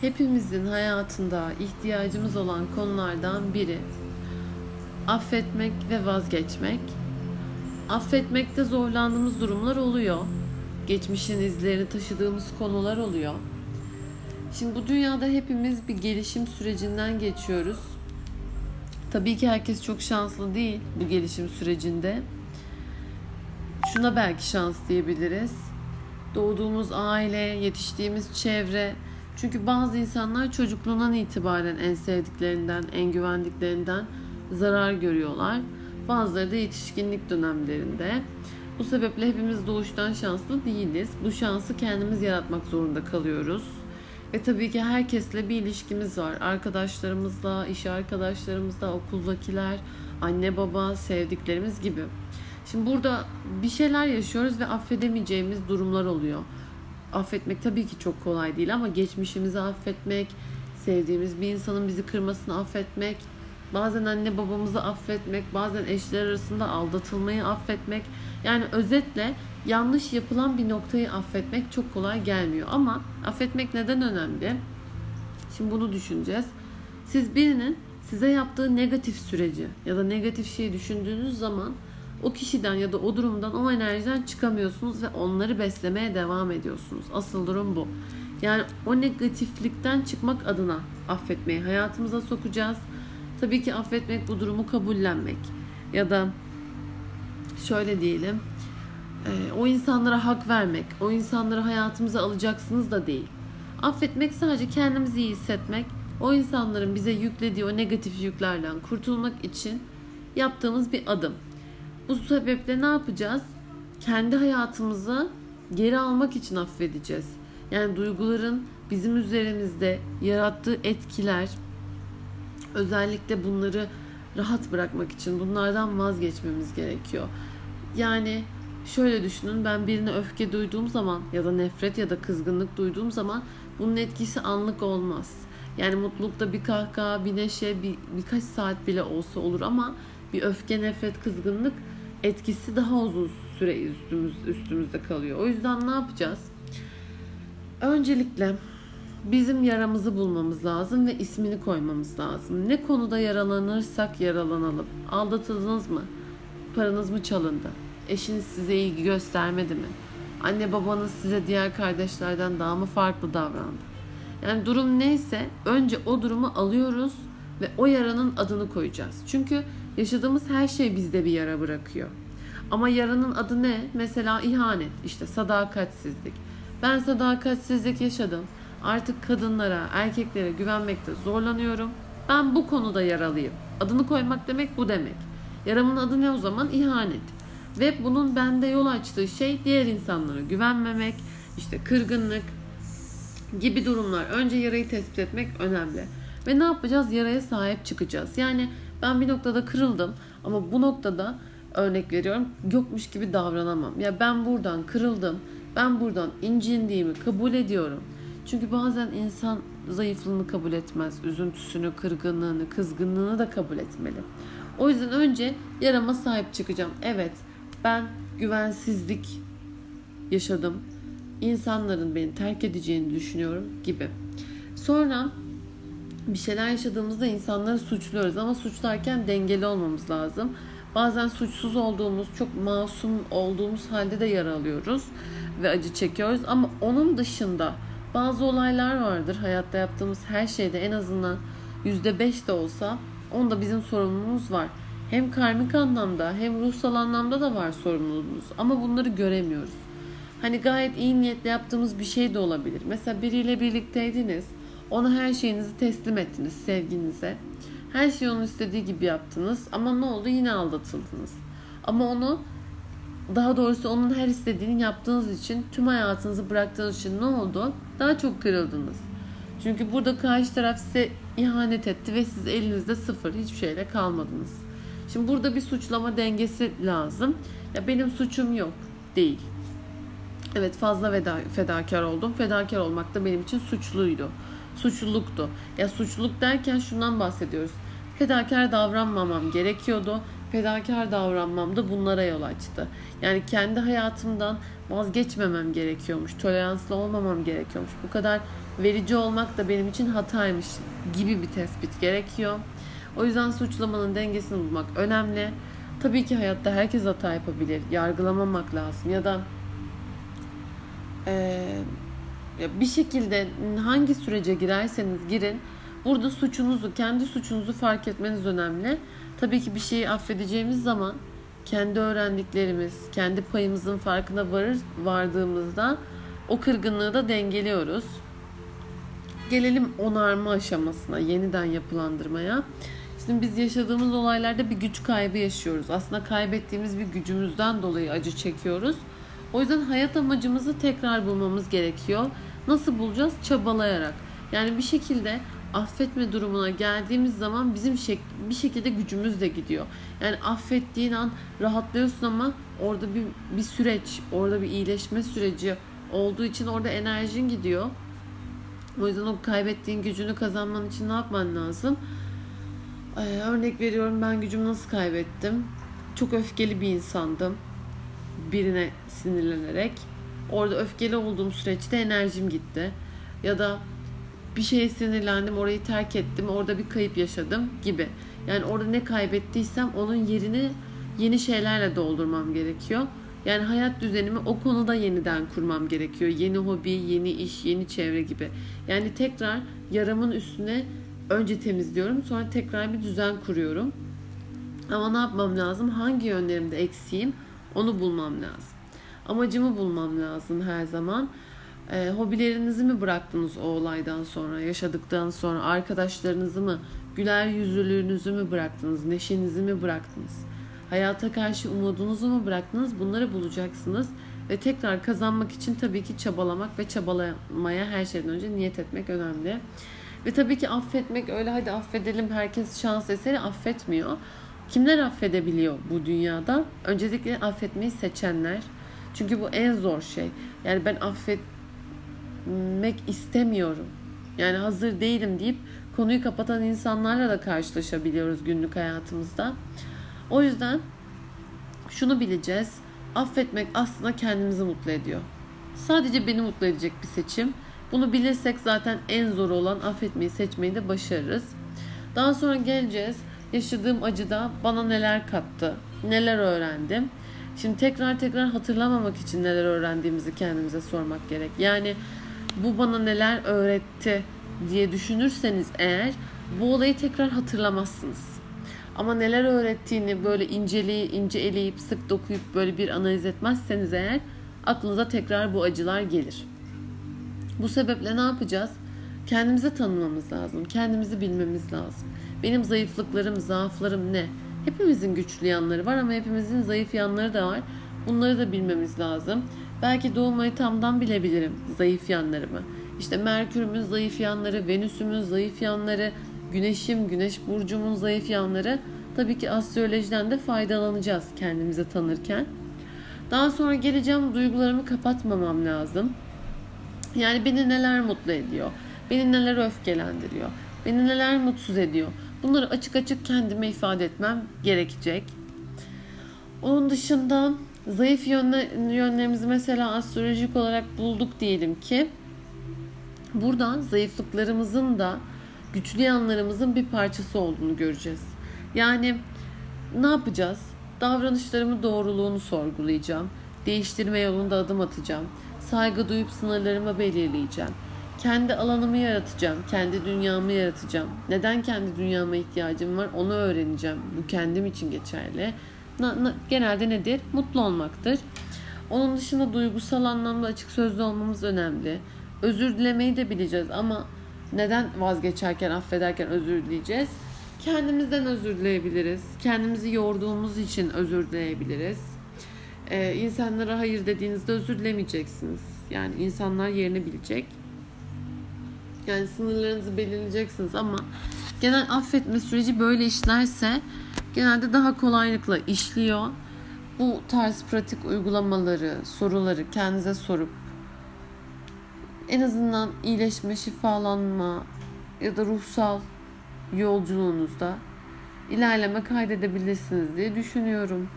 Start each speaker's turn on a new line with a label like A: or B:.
A: hepimizin hayatında ihtiyacımız olan konulardan biri affetmek ve vazgeçmek. Affetmekte zorlandığımız durumlar oluyor. Geçmişin izlerini taşıdığımız konular oluyor. Şimdi bu dünyada hepimiz bir gelişim sürecinden geçiyoruz. Tabii ki herkes çok şanslı değil bu gelişim sürecinde. Şuna belki şans diyebiliriz. Doğduğumuz aile, yetiştiğimiz çevre, çünkü bazı insanlar çocukluğundan itibaren en sevdiklerinden, en güvendiklerinden zarar görüyorlar. Bazıları da yetişkinlik dönemlerinde. Bu sebeple hepimiz doğuştan şanslı değiliz. Bu şansı kendimiz yaratmak zorunda kalıyoruz. Ve tabii ki herkesle bir ilişkimiz var. Arkadaşlarımızla, iş arkadaşlarımızla, okuldakiler, anne baba, sevdiklerimiz gibi. Şimdi burada bir şeyler yaşıyoruz ve affedemeyeceğimiz durumlar oluyor affetmek tabii ki çok kolay değil ama geçmişimizi affetmek, sevdiğimiz bir insanın bizi kırmasını affetmek, bazen anne babamızı affetmek, bazen eşler arasında aldatılmayı affetmek. Yani özetle yanlış yapılan bir noktayı affetmek çok kolay gelmiyor. Ama affetmek neden önemli? Şimdi bunu düşüneceğiz. Siz birinin size yaptığı negatif süreci ya da negatif şeyi düşündüğünüz zaman o kişiden ya da o durumdan o enerjiden çıkamıyorsunuz ve onları beslemeye devam ediyorsunuz. Asıl durum bu. Yani o negatiflikten çıkmak adına affetmeyi hayatımıza sokacağız. Tabii ki affetmek bu durumu kabullenmek ya da şöyle diyelim e, o insanlara hak vermek, o insanları hayatımıza alacaksınız da değil. Affetmek sadece kendimizi iyi hissetmek, o insanların bize yüklediği o negatif yüklerden kurtulmak için yaptığımız bir adım. Bu sebeple ne yapacağız? Kendi hayatımızı geri almak için affedeceğiz. Yani duyguların bizim üzerimizde yarattığı etkiler özellikle bunları rahat bırakmak için bunlardan vazgeçmemiz gerekiyor. Yani şöyle düşünün ben birine öfke duyduğum zaman ya da nefret ya da kızgınlık duyduğum zaman bunun etkisi anlık olmaz. Yani mutlulukta bir kahkaha, bir neşe, bir, birkaç saat bile olsa olur ama bir öfke, nefret, kızgınlık etkisi daha uzun süre üstümüz, üstümüzde kalıyor. O yüzden ne yapacağız? Öncelikle bizim yaramızı bulmamız lazım ve ismini koymamız lazım. Ne konuda yaralanırsak yaralanalım. Aldatıldınız mı? Paranız mı çalındı? Eşiniz size ilgi göstermedi mi? Anne babanız size diğer kardeşlerden daha mı farklı davrandı? Yani durum neyse önce o durumu alıyoruz ve o yaranın adını koyacağız. Çünkü Yaşadığımız her şey bizde bir yara bırakıyor. Ama yaranın adı ne? Mesela ihanet, işte sadakatsizlik. Ben sadakatsizlik yaşadım. Artık kadınlara, erkeklere güvenmekte zorlanıyorum. Ben bu konuda yaralıyım. Adını koymak demek bu demek. Yaramın adı ne o zaman? İhanet. Ve bunun bende yol açtığı şey diğer insanlara güvenmemek, işte kırgınlık gibi durumlar. Önce yarayı tespit etmek önemli. Ve ne yapacağız? Yaraya sahip çıkacağız. Yani ben bir noktada kırıldım ama bu noktada örnek veriyorum yokmuş gibi davranamam. Ya ben buradan kırıldım. Ben buradan incindiğimi kabul ediyorum. Çünkü bazen insan zayıflığını kabul etmez. Üzüntüsünü, kırgınlığını, kızgınlığını da kabul etmeli. O yüzden önce yarama sahip çıkacağım. Evet ben güvensizlik yaşadım. İnsanların beni terk edeceğini düşünüyorum gibi. Sonra bir şeyler yaşadığımızda insanları suçluyoruz ama suçlarken dengeli olmamız lazım. Bazen suçsuz olduğumuz, çok masum olduğumuz halde de yara alıyoruz ve acı çekiyoruz ama onun dışında bazı olaylar vardır hayatta yaptığımız her şeyde en azından %5 de olsa onda bizim sorumluluğumuz var. Hem karmik anlamda hem ruhsal anlamda da var sorumluluğumuz ama bunları göremiyoruz. Hani gayet iyi niyetle yaptığımız bir şey de olabilir. Mesela biriyle birlikteydiniz ona her şeyinizi teslim ettiniz sevginize. Her şeyi onun istediği gibi yaptınız ama ne oldu yine aldatıldınız. Ama onu daha doğrusu onun her istediğini yaptığınız için tüm hayatınızı bıraktığınız için ne oldu? Daha çok kırıldınız. Çünkü burada karşı taraf size ihanet etti ve siz elinizde sıfır hiçbir şeyle kalmadınız. Şimdi burada bir suçlama dengesi lazım. Ya benim suçum yok değil. Evet fazla veda, fedakar oldum. Fedakar olmak da benim için suçluydu suçluluktu. Ya suçluluk derken şundan bahsediyoruz. Fedakar davranmamam gerekiyordu. Fedakar davranmam da bunlara yol açtı. Yani kendi hayatımdan vazgeçmemem gerekiyormuş. Toleranslı olmamam gerekiyormuş. Bu kadar verici olmak da benim için hataymış gibi bir tespit gerekiyor. O yüzden suçlamanın dengesini bulmak önemli. Tabii ki hayatta herkes hata yapabilir. Yargılamamak lazım ya da e, bir şekilde hangi sürece girerseniz girin burada suçunuzu, kendi suçunuzu fark etmeniz önemli. Tabii ki bir şeyi affedeceğimiz zaman kendi öğrendiklerimiz, kendi payımızın farkına varır vardığımızda o kırgınlığı da dengeliyoruz. Gelelim onarma aşamasına, yeniden yapılandırmaya. Şimdi biz yaşadığımız olaylarda bir güç kaybı yaşıyoruz. Aslında kaybettiğimiz bir gücümüzden dolayı acı çekiyoruz. O yüzden hayat amacımızı tekrar bulmamız gerekiyor. Nasıl bulacağız? Çabalayarak. Yani bir şekilde affetme durumuna geldiğimiz zaman bizim şek bir şekilde gücümüz de gidiyor. Yani affettiğin an rahatlıyorsun ama orada bir, bir süreç, orada bir iyileşme süreci olduğu için orada enerjin gidiyor. O yüzden o kaybettiğin gücünü kazanman için ne yapman lazım? Ee, örnek veriyorum ben gücümü nasıl kaybettim? Çok öfkeli bir insandım. Birine sinirlenerek. Orada öfkeli olduğum süreçte enerjim gitti. Ya da bir şeye sinirlendim, orayı terk ettim, orada bir kayıp yaşadım gibi. Yani orada ne kaybettiysem onun yerini yeni şeylerle doldurmam gerekiyor. Yani hayat düzenimi o konuda yeniden kurmam gerekiyor. Yeni hobi, yeni iş, yeni çevre gibi. Yani tekrar yaramın üstüne önce temizliyorum, sonra tekrar bir düzen kuruyorum. Ama ne yapmam lazım? Hangi yönlerimde eksiğim? Onu bulmam lazım. Amacımı bulmam lazım her zaman. E, hobilerinizi mi bıraktınız o olaydan sonra, yaşadıktan sonra? Arkadaşlarınızı mı, güler yüzlülüğünüzü mü bıraktınız? Neşenizi mi bıraktınız? Hayata karşı umudunuzu mu bıraktınız? Bunları bulacaksınız. Ve tekrar kazanmak için tabii ki çabalamak ve çabalamaya her şeyden önce niyet etmek önemli. Ve tabii ki affetmek öyle hadi affedelim herkes şans eseri affetmiyor. Kimler affedebiliyor bu dünyada? Öncelikle affetmeyi seçenler. Çünkü bu en zor şey. Yani ben affet etmek istemiyorum. Yani hazır değilim deyip konuyu kapatan insanlarla da karşılaşabiliyoruz günlük hayatımızda. O yüzden şunu bileceğiz. Affetmek aslında kendimizi mutlu ediyor. Sadece beni mutlu edecek bir seçim. Bunu bilirsek zaten en zor olan affetmeyi seçmeyi de başarırız. Daha sonra geleceğiz. Yaşadığım acıda bana neler kattı, neler öğrendim. Şimdi tekrar tekrar hatırlamamak için neler öğrendiğimizi kendimize sormak gerek. Yani bu bana neler öğretti diye düşünürseniz eğer bu olayı tekrar hatırlamazsınız. Ama neler öğrettiğini böyle inceli, ince eleyip sık dokuyup böyle bir analiz etmezseniz eğer aklınıza tekrar bu acılar gelir. Bu sebeple ne yapacağız? Kendimizi tanımamız lazım. Kendimizi bilmemiz lazım. Benim zayıflıklarım, zaaflarım ne? Hepimizin güçlü yanları var ama hepimizin zayıf yanları da var. Bunları da bilmemiz lazım. Belki doğum haritamdan bilebilirim zayıf yanlarımı. İşte Merkür'ümün zayıf yanları, Venüs'ümün zayıf yanları, Güneş'im, Güneş burcumun zayıf yanları. Tabii ki astrolojiden de faydalanacağız kendimizi tanırken. Daha sonra geleceğim duygularımı kapatmamam lazım. Yani beni neler mutlu ediyor? Beni neler öfkelendiriyor? Beni neler mutsuz ediyor? Bunları açık açık kendime ifade etmem gerekecek. Onun dışında Zayıf yönlerimizi mesela astrolojik olarak bulduk diyelim ki buradan zayıflıklarımızın da güçlü yanlarımızın bir parçası olduğunu göreceğiz. Yani ne yapacağız? Davranışlarımı doğruluğunu sorgulayacağım. Değiştirme yolunda adım atacağım. Saygı duyup sınırlarımı belirleyeceğim. Kendi alanımı yaratacağım. Kendi dünyamı yaratacağım. Neden kendi dünyama ihtiyacım var onu öğreneceğim. Bu kendim için geçerli genelde nedir? Mutlu olmaktır. Onun dışında duygusal anlamda açık sözlü olmamız önemli. Özür dilemeyi de bileceğiz ama neden vazgeçerken, affederken özür dileyeceğiz? Kendimizden özür dileyebiliriz. Kendimizi yorduğumuz için özür dileyebiliriz. Ee, insanlara hayır dediğinizde özür dilemeyeceksiniz. Yani insanlar yerini bilecek. Yani sınırlarınızı belirleyeceksiniz ama genel affetme süreci böyle işlerse genelde daha kolaylıkla işliyor. Bu tarz pratik uygulamaları, soruları kendinize sorup en azından iyileşme, şifalanma ya da ruhsal yolculuğunuzda ilerleme kaydedebilirsiniz diye düşünüyorum.